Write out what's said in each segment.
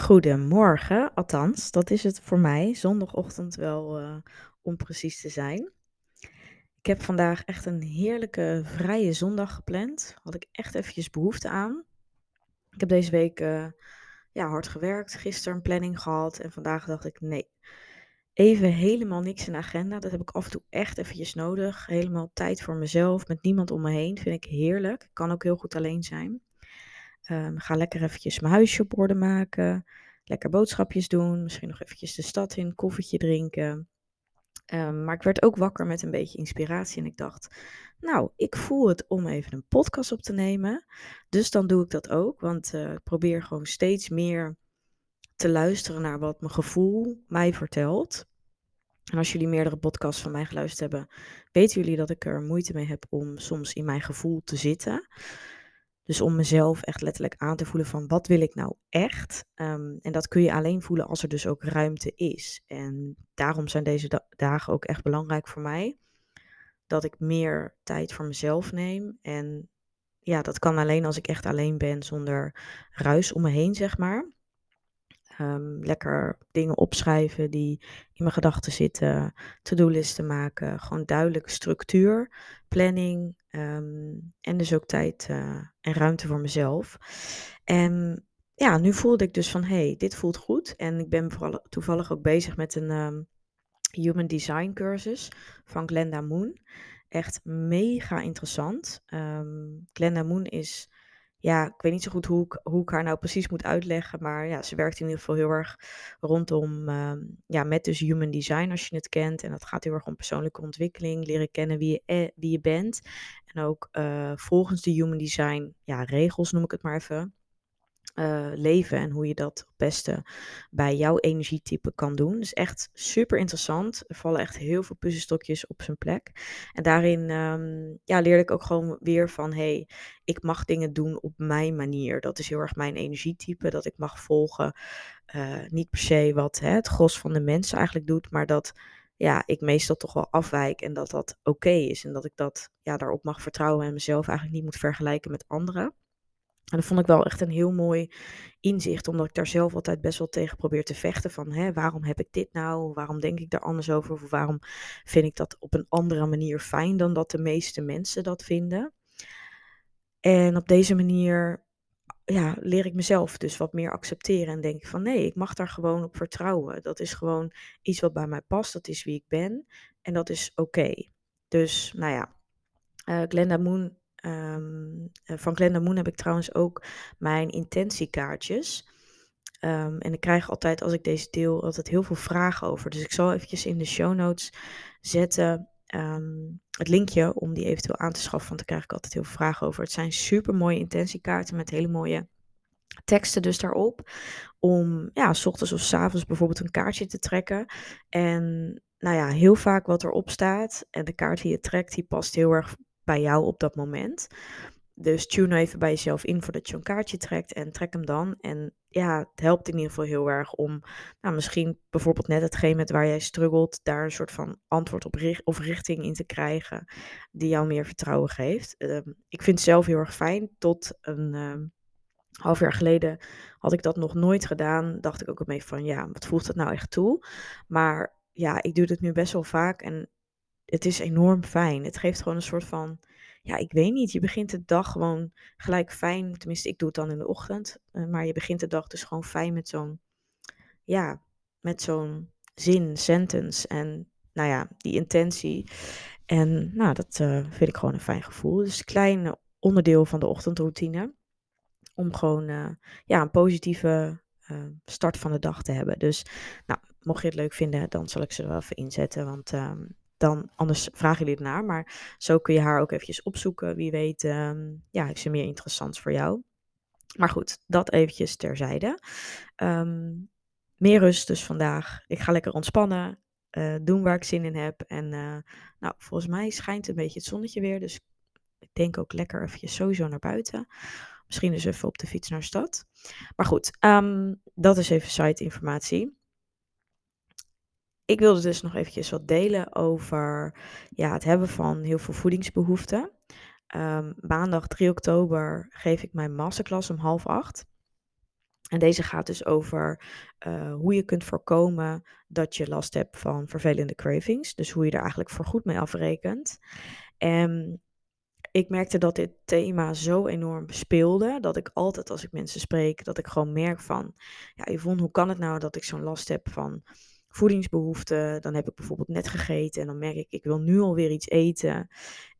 Goedemorgen, althans, dat is het voor mij. Zondagochtend wel, eh, om precies te zijn. Ik heb vandaag echt een heerlijke vrije zondag gepland. Had ik echt eventjes behoefte aan. Ik heb deze week eh, ja, hard gewerkt, gisteren een planning gehad en vandaag dacht ik nee. Even helemaal niks in de agenda. Dat heb ik af en toe echt eventjes nodig. Helemaal tijd voor mezelf, met niemand om me heen. Vind ik heerlijk. Ik kan ook heel goed alleen zijn. Um, ga lekker eventjes mijn huisje op orde maken. Lekker boodschapjes doen. Misschien nog eventjes de stad in, koffietje drinken. Ehm, maar ik werd ook wakker met een beetje inspiratie en ik dacht, nou, ik voel het om even een podcast op te nemen. Dus dan doe ik dat ook, want uh, ik probeer gewoon steeds meer te luisteren naar wat mijn gevoel mij vertelt. En als jullie meerdere podcasts van mij geluisterd hebben, weten jullie dat ik er moeite mee heb om soms in mijn gevoel te zitten. Dus om mezelf echt letterlijk aan te voelen van wat wil ik nou echt? Um, en dat kun je alleen voelen als er dus ook ruimte is. En daarom zijn deze dagen ook echt belangrijk voor mij. Dat ik meer tijd voor mezelf neem. En ja, dat kan alleen als ik echt alleen ben zonder ruis om me heen, zeg maar. Um, lekker dingen opschrijven die in mijn gedachten zitten, to-do-listen maken, gewoon duidelijke structuur, planning um, en dus ook tijd uh, en ruimte voor mezelf. En ja, nu voelde ik dus van, hey, dit voelt goed. En ik ben vooral, toevallig ook bezig met een um, Human Design cursus van Glenda Moon. Echt mega interessant. Glenda Moon is ja, ik weet niet zo goed hoe ik, hoe ik haar nou precies moet uitleggen. Maar ja, ze werkt in ieder geval heel erg rondom, uh, ja, met dus human design als je het kent. En dat gaat heel erg om persoonlijke ontwikkeling, leren kennen wie je, eh, wie je bent. En ook uh, volgens de human design, ja, regels noem ik het maar even. Uh, leven en hoe je dat het beste bij jouw energietype kan doen. Dus echt super interessant. Er vallen echt heel veel puzzelstokjes op zijn plek. En daarin um, ja, leerde ik ook gewoon weer van: hey, ik mag dingen doen op mijn manier. Dat is heel erg mijn energietype. Dat ik mag volgen. Uh, niet per se wat hè, het gros van de mensen eigenlijk doet, maar dat ja, ik meestal toch wel afwijk en dat dat oké is. En dat ik dat ja, daarop mag vertrouwen en mezelf eigenlijk niet moet vergelijken met anderen. En dat vond ik wel echt een heel mooi inzicht, omdat ik daar zelf altijd best wel tegen probeer te vechten. Van hè, waarom heb ik dit nou? Waarom denk ik daar anders over? Of waarom vind ik dat op een andere manier fijn dan dat de meeste mensen dat vinden? En op deze manier ja, leer ik mezelf dus wat meer accepteren en denk van nee, ik mag daar gewoon op vertrouwen. Dat is gewoon iets wat bij mij past, dat is wie ik ben en dat is oké. Dus nou ja, uh, Glenda Moon Um, van Glenda Moon heb ik trouwens ook mijn intentiekaartjes. Um, en ik krijg altijd, als ik deze deel, altijd heel veel vragen over. Dus ik zal eventjes in de show notes zetten um, het linkje om die eventueel aan te schaffen. Want daar krijg ik altijd heel veel vragen over. Het zijn super mooie intentiekaarten met hele mooie teksten dus daarop. Om ja, s ochtends of s avonds bijvoorbeeld een kaartje te trekken. En nou ja, heel vaak wat erop staat en de kaart die je trekt, die past heel erg bij jou op dat moment. Dus tune even bij jezelf in voordat je een kaartje trekt en trek hem dan. En ja, het helpt in ieder geval heel erg om nou, misschien bijvoorbeeld net hetgeen met waar jij struggelt, daar een soort van antwoord op of richting in te krijgen die jou meer vertrouwen geeft. Ehm, ik vind het zelf heel erg fijn. Tot een uh, half jaar geleden had ik dat nog nooit gedaan. Dacht ik ook mee van ja, wat voelt het nou echt toe? Maar ja, ik doe het nu best wel vaak en het is enorm fijn. Het geeft gewoon een soort van, ja, ik weet niet. Je begint de dag gewoon gelijk fijn. Tenminste, ik doe het dan in de ochtend. Eh, maar je begint de dag dus gewoon fijn met zo'n, ja, met zo'n zin, sentence. En nou ja, die intentie. En nou, dat uh, vind ik gewoon een fijn gevoel. Dus een klein onderdeel van de ochtendroutine. Om gewoon uh, ja, een positieve start van de dag te hebben. Dus nou, mocht je het leuk vinden, dan zal ik ze er wel even inzetten. Want um, dan anders vragen jullie naar. Maar zo kun je haar ook eventjes opzoeken. Wie weet, um, ja, heeft ze meer interessants voor jou. Maar goed, dat eventjes terzijde. Um, meer rust dus vandaag. Ik ga lekker ontspannen. Uh, doen waar ik zin in heb. En uh, nou, volgens mij schijnt een beetje het zonnetje weer. Dus ik denk ook lekker eventjes sowieso naar buiten. Misschien dus even op de fiets naar de stad. Maar goed, um, dat is even site informatie ik wilde dus nog eventjes wat delen over ja, het hebben van heel veel voedingsbehoeften. Um, maandag 3 oktober geef ik mijn masterclass om half acht. En deze gaat dus over uh, hoe je kunt voorkomen dat je last hebt van vervelende cravings. Dus hoe je er eigenlijk voor goed mee afrekent. En ik merkte dat dit thema zo enorm speelde, dat ik altijd als ik mensen spreek, dat ik gewoon merk van, ja Yvonne, hoe kan het nou dat ik zo'n last heb van voedingsbehoeften? Dan heb ik bijvoorbeeld net gegeten en dan merk ik, ik wil nu alweer iets eten.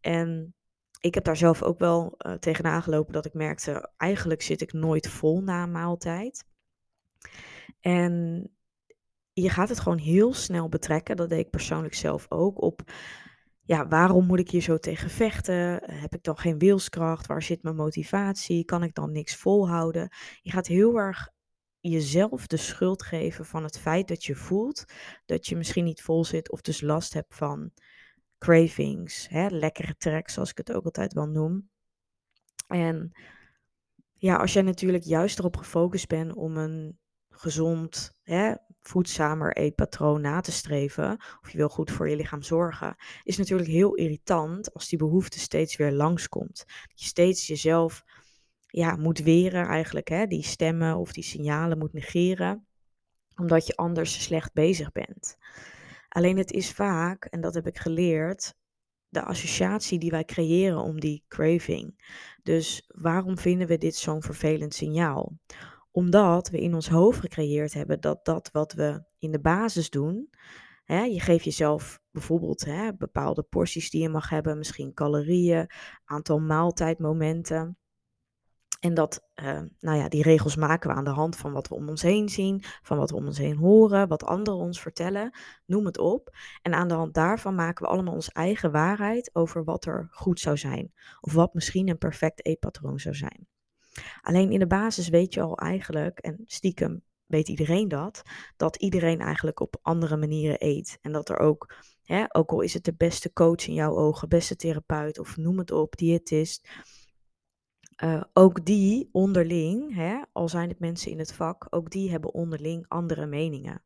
En ik heb daar zelf ook wel uh, tegenaan gelopen dat ik merkte, eigenlijk zit ik nooit vol na een maaltijd. En je gaat het gewoon heel snel betrekken, dat deed ik persoonlijk zelf ook, op ja, waarom moet ik hier zo tegen vechten? Heb ik dan geen wilskracht? Waar zit mijn motivatie? Kan ik dan niks volhouden? Je gaat heel erg jezelf de schuld geven van het feit dat je voelt dat je misschien niet vol zit of dus last hebt van cravings, hè, lekkere trek, zoals ik het ook altijd wel noem. En ja, als jij natuurlijk juist erop gefocust bent om een gezond, hè, voedzamer eetpatroon na te streven, of je wil goed voor je lichaam zorgen, is natuurlijk heel irritant als die behoefte steeds weer langskomt. Dat je steeds jezelf ja, moet weren eigenlijk, hè, die stemmen of die signalen moet negeren, omdat je anders slecht bezig bent. Alleen het is vaak, en dat heb ik geleerd, de associatie die wij creëren om die craving. Dus waarom vinden we dit zo'n vervelend signaal? Omdat we in ons hoofd gecreëerd hebben dat dat wat we in de basis doen, hè, je geeft jezelf bijvoorbeeld hè, bepaalde porties die je mag hebben, misschien calorieën, aantal maaltijdmomenten. En dat, uh, nou ja, die regels maken we aan de hand van wat we om ons heen zien, van wat we om ons heen horen, wat anderen ons vertellen, noem het op. En aan de hand daarvan maken we allemaal onze eigen waarheid over wat er goed zou zijn. Of wat misschien een perfect eetpatroon zou zijn. Alleen in de basis weet je al eigenlijk, en stiekem weet iedereen dat, dat iedereen eigenlijk op andere manieren eet. En dat er ook, hè, ook al is het de beste coach in jouw ogen, beste therapeut of noem het op, diëtist uh, ook die onderling, hè, al zijn het mensen in het vak, ook die hebben onderling andere meningen.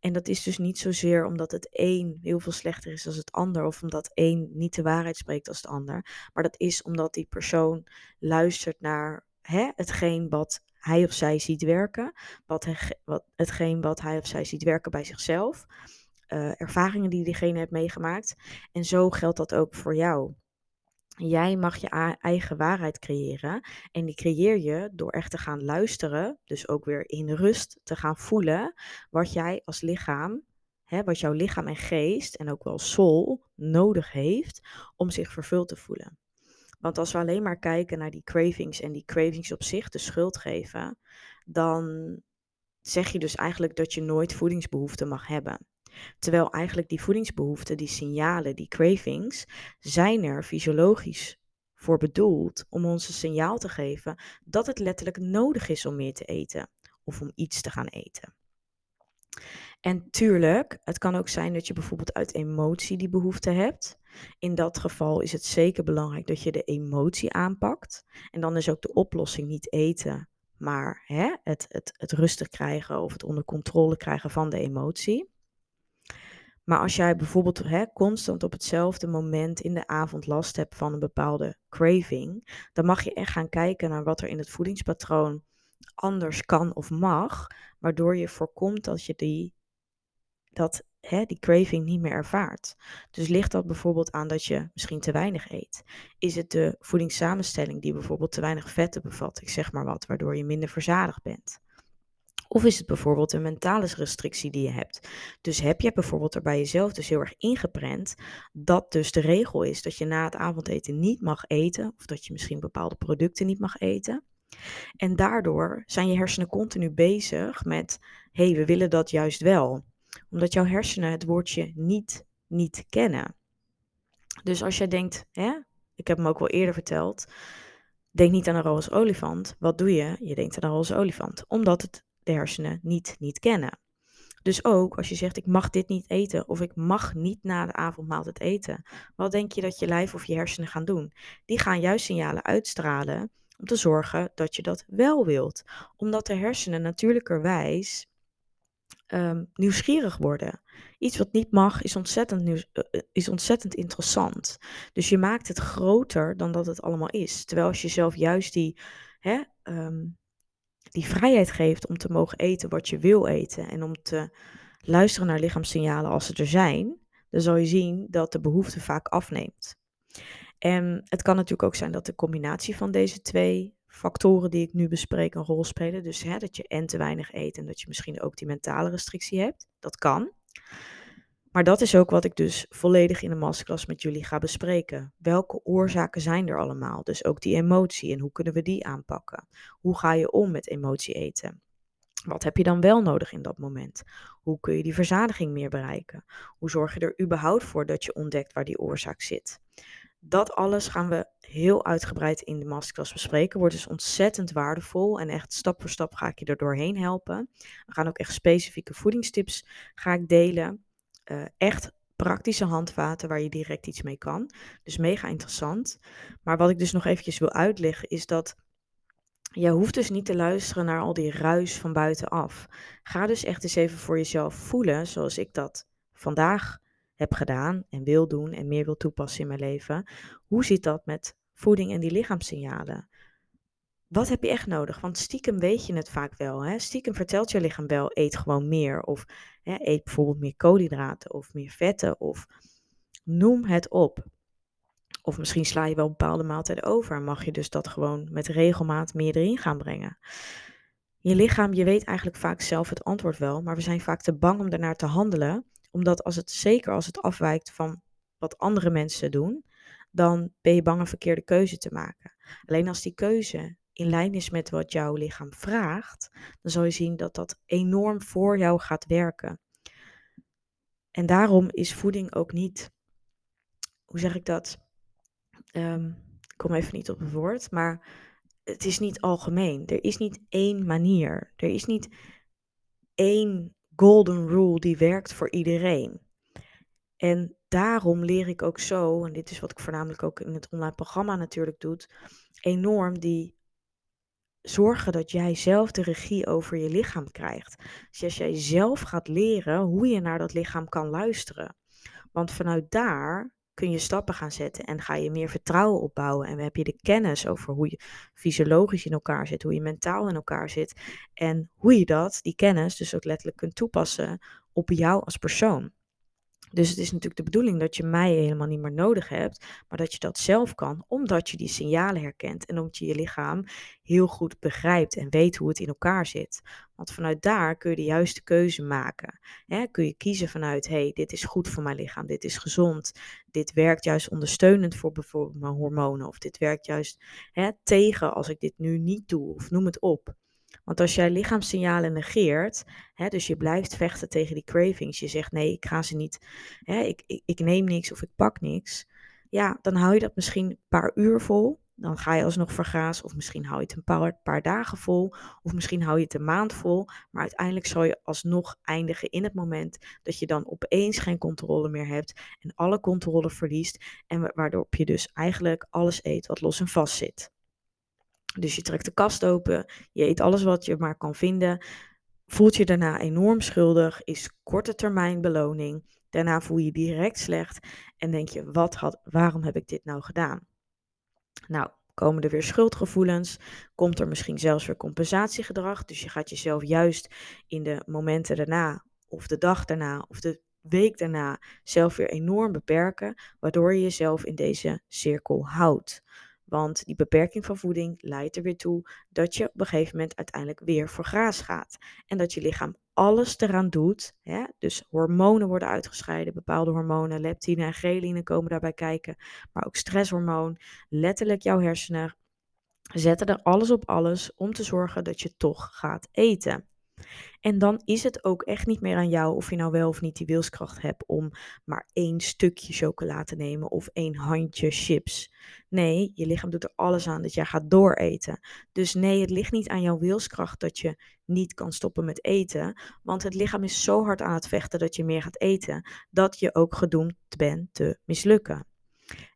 En dat is dus niet zozeer omdat het een heel veel slechter is dan het ander, of omdat één niet de waarheid spreekt als de ander, maar dat is omdat die persoon luistert naar hè, hetgeen wat hij of zij ziet werken, wat, he, wat, hetgeen wat hij of zij ziet werken bij zichzelf, uh, ervaringen die diegene heeft meegemaakt. En zo geldt dat ook voor jou. Jij mag je eigen waarheid creëren. En die creëer je door echt te gaan luisteren. Dus ook weer in rust te gaan voelen. Wat jij als lichaam, hè, wat jouw lichaam en geest en ook wel soul nodig heeft om zich vervuld te voelen. Want als we alleen maar kijken naar die cravings en die cravings op zich de schuld geven, dan zeg je dus eigenlijk dat je nooit voedingsbehoeften mag hebben. Terwijl eigenlijk die voedingsbehoeften, die signalen, die cravings, zijn er fysiologisch voor bedoeld om ons een signaal te geven dat het letterlijk nodig is om meer te eten of om iets te gaan eten. En tuurlijk, het kan ook zijn dat je bijvoorbeeld uit emotie die behoefte hebt. In dat geval is het zeker belangrijk dat je de emotie aanpakt. En dan is ook de oplossing niet eten, maar hè, het, het, het rustig krijgen of het onder controle krijgen van de emotie. Maar als jij bijvoorbeeld hè, constant op hetzelfde moment in de avond last hebt van een bepaalde craving, dan mag je echt gaan kijken naar wat er in het voedingspatroon anders kan of mag, waardoor je voorkomt dat je die, dat, hè, die craving niet meer ervaart. Dus ligt dat bijvoorbeeld aan dat je misschien te weinig eet? Is het de voedingssamenstelling die bijvoorbeeld te weinig vetten bevat, ik zeg maar wat, waardoor je minder verzadigd bent? Of is het bijvoorbeeld een mentale restrictie die je hebt? Dus heb je bijvoorbeeld er bij jezelf dus heel erg ingeprent dat dus de regel is dat je na het avondeten niet mag eten of dat je misschien bepaalde producten niet mag eten. En daardoor zijn je hersenen continu bezig met, hé, hey, we willen dat juist wel. Omdat jouw hersenen het woordje niet, niet kennen. Dus als jij denkt, hè, ik heb hem ook wel eerder verteld, denk niet aan een roze olifant. Wat doe je? Je denkt aan een roze olifant, omdat het de hersenen niet, niet kennen. Dus ook als je zegt, ik mag dit niet eten of ik mag niet na de avondmaaltijd eten. Wat denk je dat je lijf of je hersenen gaan doen? Die gaan juist signalen uitstralen om te zorgen dat je dat wel wilt. Omdat de hersenen natuurlijkerwijs um, nieuwsgierig worden. Iets wat niet mag is ontzettend, eh, eh, is ontzettend interessant. Dus je maakt het groter dan dat het allemaal is. Terwijl als je zelf juist die hè, um, die vrijheid geeft om te mogen eten wat je wil eten en om te luisteren naar lichaamssignalen als ze er zijn, dan zal je zien dat de behoefte vaak afneemt. En het kan natuurlijk ook zijn dat de combinatie van deze twee factoren die ik nu bespreek een rol spelen. Dus hè, dat je en te weinig eet en dat je misschien ook die mentale restrictie hebt. Dat kan. Maar dat is ook wat ik dus volledig in de masterclass met jullie ga bespreken. Welke oorzaken zijn er allemaal? Dus ook die emotie en hoe kunnen we die aanpakken? Hoe ga je om met emotie eten? Wat heb je dan wel nodig in dat moment? Hoe kun je die verzadiging meer bereiken? Hoe zorg je er überhaupt voor dat je ontdekt waar die oorzaak zit? Dat alles gaan we heel uitgebreid in de masterclass bespreken. Wordt dus ontzettend waardevol en echt stap voor stap ga ik je er doorheen helpen. We gaan ook echt specifieke voedingstips ga ik delen. Uh, echt praktische handvaten waar je direct iets mee kan. Dus mega interessant. Maar wat ik dus nog eventjes wil uitleggen is dat je hoeft dus niet te luisteren naar al die ruis van buitenaf. Ga dus echt eens even voor jezelf voelen, zoals ik dat vandaag heb gedaan en wil doen en meer wil toepassen in mijn leven. Hoe zit dat met voeding en die lichaamssignalen? Wat heb je echt nodig? Want stiekem weet je het vaak wel. Hè? Stiekem vertelt je lichaam wel, eet gewoon meer. Of hè, eet bijvoorbeeld meer koolhydraten of meer vetten. Of noem het op. Of misschien sla je wel bepaalde maaltijden over mag je dus dat gewoon met regelmaat meer erin gaan brengen. Je lichaam, je weet eigenlijk vaak zelf het antwoord wel, maar we zijn vaak te bang om daarnaar te handelen, omdat als het zeker als het afwijkt van wat andere mensen doen, dan ben je bang een verkeerde keuze te maken. Alleen als die keuze in lijn is met wat jouw lichaam vraagt, dan zal je zien dat dat enorm voor jou gaat werken. En daarom is voeding ook niet, hoe zeg ik dat? Um, ik kom even niet op het woord, maar het is niet algemeen. Er is niet één manier. Er is niet één golden rule die werkt voor iedereen. En daarom leer ik ook zo, en dit is wat ik voornamelijk ook in het online programma natuurlijk doe, enorm die zorgen dat jij zelf de regie over je lichaam krijgt. Dus als jij zelf gaat leren hoe je naar dat lichaam kan luisteren. Want vanuit daar kun je stappen gaan zetten en ga je meer vertrouwen opbouwen. En heb je de kennis over hoe je fysiologisch in elkaar zit, hoe je mentaal in elkaar zit. En hoe je dat, die kennis, dus ook letterlijk kunt toepassen op jou als persoon. Dus het is natuurlijk de bedoeling dat je mij helemaal niet meer nodig hebt, maar dat je dat zelf kan, omdat je die signalen herkent en omdat je je lichaam heel goed begrijpt en weet hoe het in elkaar zit. Want vanuit daar kun je de juiste keuze maken. kun je kiezen vanuit, hey, dit is goed voor mijn lichaam, dit is gezond, dit werkt juist ondersteunend voor bijvoorbeeld mijn hormonen, of dit werkt juist tegen als ik dit nu niet doe, of noem het op. Want als jij lichaamssignalen negeert, hè, dus je blijft vechten tegen die cravings, je zegt nee, ik ga ze niet, hè, ik, ik, ik neem niks of ik pak niks, ja, dan hou je dat misschien een paar uur vol. Dan ga je alsnog vergazen, of misschien hou je het een paar, paar dagen vol, of misschien hou je het een maand vol. Maar uiteindelijk zal je alsnog eindigen in het moment dat je dan opeens geen controle meer hebt en alle controle verliest. En waardoor je dus eigenlijk alles eet wat los en vast zit. Dus je trekt de kast open, je eet alles wat je maar kan vinden, voelt je daarna enorm schuldig, is korte termijn beloning. Daarna voel je je direct slecht en denk je, wat had, waarom heb ik dit nou gedaan? Nou, komen er weer schuldgevoelens, komt er misschien zelfs weer compensatiegedrag. Dus je gaat jezelf juist in de momenten daarna, of de dag daarna, of de week daarna, zelf weer enorm beperken, waardoor je jezelf in deze cirkel houdt. Want die beperking van voeding leidt er weer toe dat je op een gegeven moment uiteindelijk weer voor graas gaat. En dat je lichaam alles eraan doet. Hè? Dus hormonen worden uitgescheiden, bepaalde hormonen, leptine en ghreline komen daarbij kijken. Maar ook stresshormoon. Letterlijk jouw hersenen zetten er alles op alles om te zorgen dat je toch gaat eten. En dan is het ook echt niet meer aan jou of je nou wel of niet die wilskracht hebt om maar één stukje chocola te nemen of één handje chips. Nee, je lichaam doet er alles aan dat jij gaat dooreten. Dus nee, het ligt niet aan jouw wilskracht dat je niet kan stoppen met eten. Want het lichaam is zo hard aan het vechten dat je meer gaat eten, dat je ook gedoemd bent te mislukken.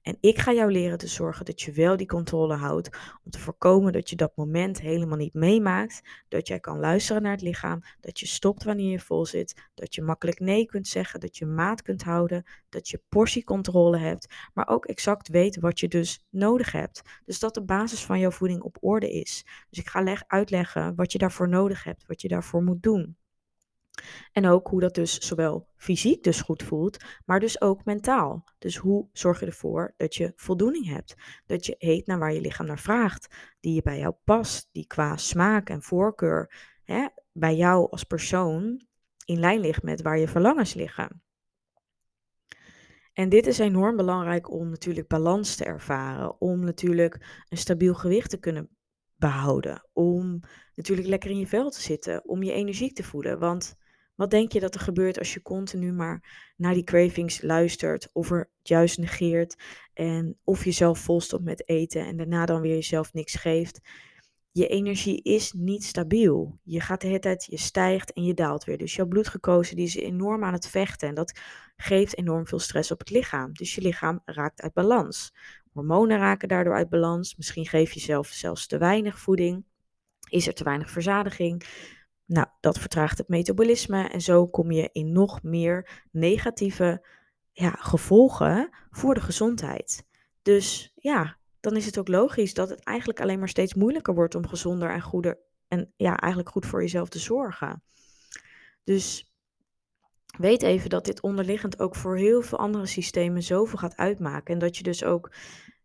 En ik ga jou leren te zorgen dat je wel die controle houdt. Om te voorkomen dat je dat moment helemaal niet meemaakt. Dat jij kan luisteren naar het lichaam. Dat je stopt wanneer je vol zit. Dat je makkelijk nee kunt zeggen. Dat je maat kunt houden. Dat je portiecontrole hebt. Maar ook exact weet wat je dus nodig hebt. Dus dat de basis van jouw voeding op orde is. Dus ik ga uitleggen wat je daarvoor nodig hebt. Wat je daarvoor moet doen. En ook hoe dat dus zowel fysiek dus goed voelt, maar dus ook mentaal. Dus hoe zorg je ervoor dat je voldoening hebt? Dat je eet naar waar je lichaam naar vraagt, die je bij jou past, die qua smaak en voorkeur hè, bij jou als persoon in lijn ligt met waar je verlangens liggen. En dit is enorm belangrijk om natuurlijk balans te ervaren, om natuurlijk een stabiel gewicht te kunnen behouden, om natuurlijk lekker in je vel te zitten, om je energiek te voelen. Want wat denk je dat er gebeurt als je continu maar naar die cravings luistert of er juist negeert en of jezelf volstopt met eten en daarna dan weer jezelf niks geeft? Je energie is niet stabiel. Je gaat de hele tijd, je stijgt en je daalt weer. Dus jouw bloedgekozen die is enorm aan het vechten en dat geeft enorm veel stress op het lichaam. Dus je lichaam raakt uit balans. Hormonen raken daardoor uit balans. Misschien geef je zelf zelfs te weinig voeding. Is er te weinig verzadiging? Nou, dat vertraagt het metabolisme en zo kom je in nog meer negatieve ja, gevolgen voor de gezondheid. Dus ja, dan is het ook logisch dat het eigenlijk alleen maar steeds moeilijker wordt om gezonder en goeder en ja, eigenlijk goed voor jezelf te zorgen. Dus weet even dat dit onderliggend ook voor heel veel andere systemen zoveel gaat uitmaken. En dat je dus ook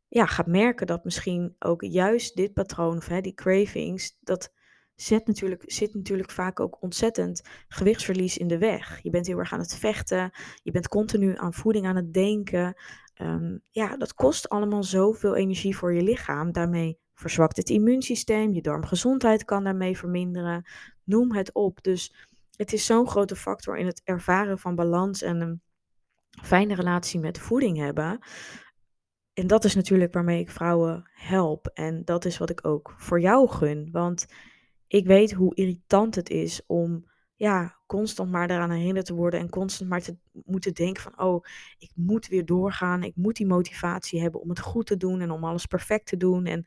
ja, gaat merken dat misschien ook juist dit patroon of hè, die cravings, dat zet natuurlijk, zit natuurlijk vaak ook ontzettend gewichtsverlies in de weg. Je bent heel erg aan het vechten, je bent continu aan voeding aan het denken. Ehm, ja, dat kost allemaal zoveel energie voor je lichaam. Daarmee verzwakt het immuunsysteem, je darmgezondheid kan daarmee verminderen. Noem het op. Dus het is zo'n grote factor in het ervaren van balans en een fijne relatie met voeding hebben. En dat is natuurlijk waarmee ik vrouwen help. En dat is wat ik ook voor jou gun. Want ik weet hoe irritant het is om ja, constant maar eraan herinnerd te worden en constant maar te moeten denken van, oh, ik moet weer doorgaan, ik moet die motivatie hebben om het goed te doen en om alles perfect te doen. En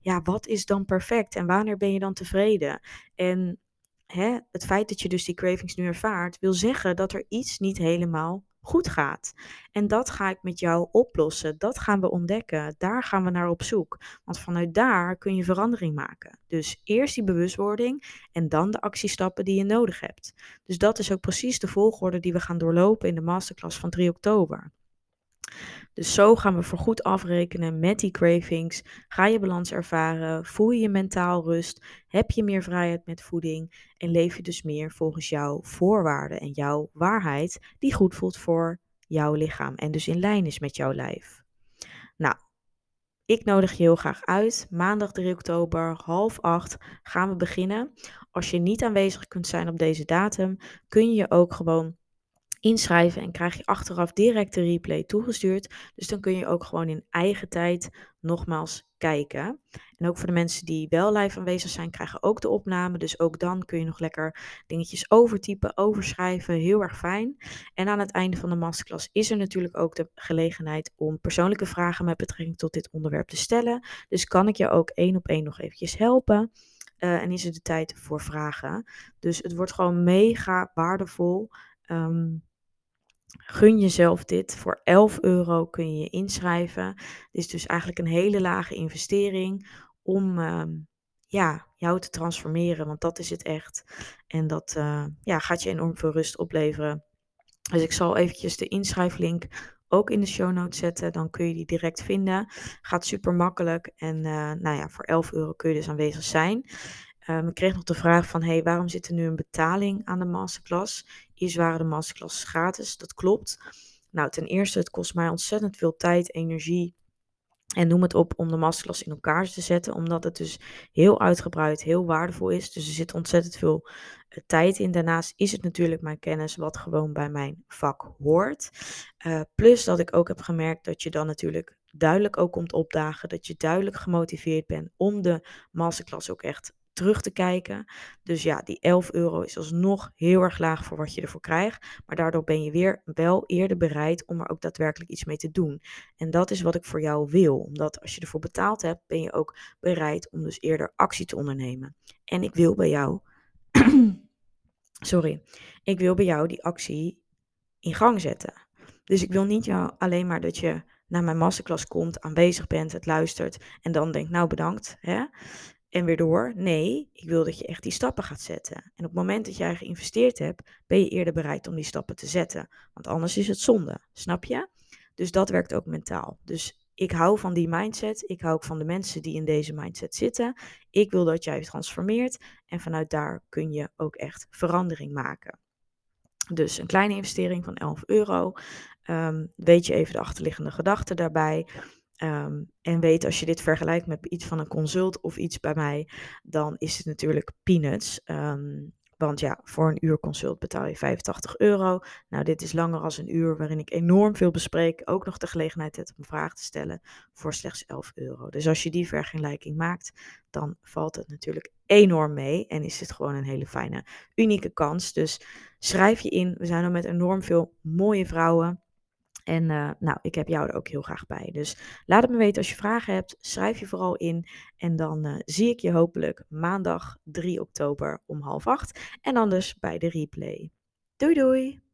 ja, wat is dan perfect en wanneer ben je dan tevreden? En hè, het feit dat je dus die cravings nu ervaart, wil zeggen dat er iets niet helemaal goed gaat. En dat ga ik met jou oplossen. Dat gaan we ontdekken. Daar gaan we naar op zoek. Want vanuit daar kun je verandering maken. Dus eerst die bewustwording en dan de actiestappen die je nodig hebt. Dus dat is ook precies de volgorde die we gaan doorlopen in de masterclass van 3 oktober. Dus zo gaan we voorgoed afrekenen met die cravings. Ga je balans ervaren, voel je je mentaal rust, heb je meer vrijheid met voeding en leef je dus meer volgens jouw voorwaarden en jouw waarheid die goed voelt voor jouw lichaam en dus in lijn is met jouw lijf. Nou, ik nodig je heel graag uit. Maandag 3 oktober, half acht, gaan we beginnen. Als je niet aanwezig kunt zijn op deze datum, kun je je ook gewoon inschrijven en krijg je achteraf direct de replay toegestuurd. Dus dan kun je ook gewoon in eigen tijd nogmaals kijken. En ook voor de mensen die wel live aanwezig zijn, krijgen ook de opname. Dus ook dan kun je nog lekker dingetjes overtypen, overschrijven. Heel erg fijn. En aan het einde van de masterclass is er natuurlijk ook de gelegenheid om persoonlijke vragen met betrekking tot dit onderwerp te stellen. Dus kan ik je ook één op één nog eventjes helpen. Uh, en is er de tijd voor vragen. Dus het wordt gewoon mega waardevol. Um, gun jezelf dit. Voor 11 euro kun je je inschrijven. Dit is dus eigenlijk een hele lage investering om ehm, ja, jou te transformeren, want dat is het echt. En dat uh, ja, gaat je enorm veel rust opleveren. Dus ik zal eventjes de inschrijflink ook in de show notes zetten. Dan kun je die direct vinden. Gaat super makkelijk. En uh, nou ja, voor 11 euro kun je dus aanwezig zijn. Um, ik kreeg nog de vraag van, hey, waarom zit er nu een betaling aan de masterclass? Eerst waren de masterclasses gratis, dat klopt. Nou, ten eerste, het kost mij ontzettend veel tijd, energie en noem het op om de masterclass in elkaar te zetten, omdat het dus heel uitgebreid, heel waardevol is. Dus er zit ontzettend veel eh, tijd in. Daarnaast is het natuurlijk mijn kennis wat gewoon bij mijn vak hoort. Uh, plus dat ik ook heb gemerkt dat je dan natuurlijk duidelijk ook komt opdagen, dat je duidelijk gemotiveerd bent om de masterclass ook echt terug te kijken. Dus ja, die 11 euro is alsnog heel erg laag voor wat je ervoor krijgt. Maar daardoor ben je weer wel eerder bereid om er ook daadwerkelijk iets mee te doen. En dat is wat ik voor jou wil. Omdat als je ervoor betaald hebt, ben je ook bereid om dus eerder actie te ondernemen. En ik wil bij jou. Sorry. Ik wil bij jou die actie in gang zetten. Dus ik wil niet jou alleen maar dat je naar mijn masterclass komt, aanwezig bent, het luistert en dan denkt, nou bedankt, hè? En weer door. Nee, ik wil dat je echt die stappen gaat zetten. En op het moment dat jij geïnvesteerd hebt, ben je eerder bereid om die stappen te zetten. Want anders is het zonde, snap je? Dus dat werkt ook mentaal. Dus ik hou van die mindset. Ik hou ook van de mensen die in deze mindset zitten. Ik wil dat jij transformeert. En vanuit daar kun je ook echt verandering maken. Dus een kleine investering van 11 euro. Um, weet je even de achterliggende gedachten daarbij. Um, en weet als je dit vergelijkt met iets van een consult of iets bij mij, dan is het natuurlijk peanuts. Um, want ja, voor een uur consult betaal je 85 euro. Nou, dit is langer als een uur waarin ik enorm veel bespreek. Ook nog de gelegenheid heb om vraag te stellen voor slechts 11 euro. Dus als je die vergelijking maakt, dan valt het natuurlijk enorm mee. En is het gewoon een hele fijne, unieke kans. Dus schrijf je in. We zijn er met enorm veel mooie vrouwen. En uh, nou, ik heb jou er ook heel graag bij. Dus laat het me weten als je vragen hebt. Schrijf je vooral in. En dan uh, zie ik je hopelijk maandag 3 oktober om half acht. En anders bij de replay. Doei doei!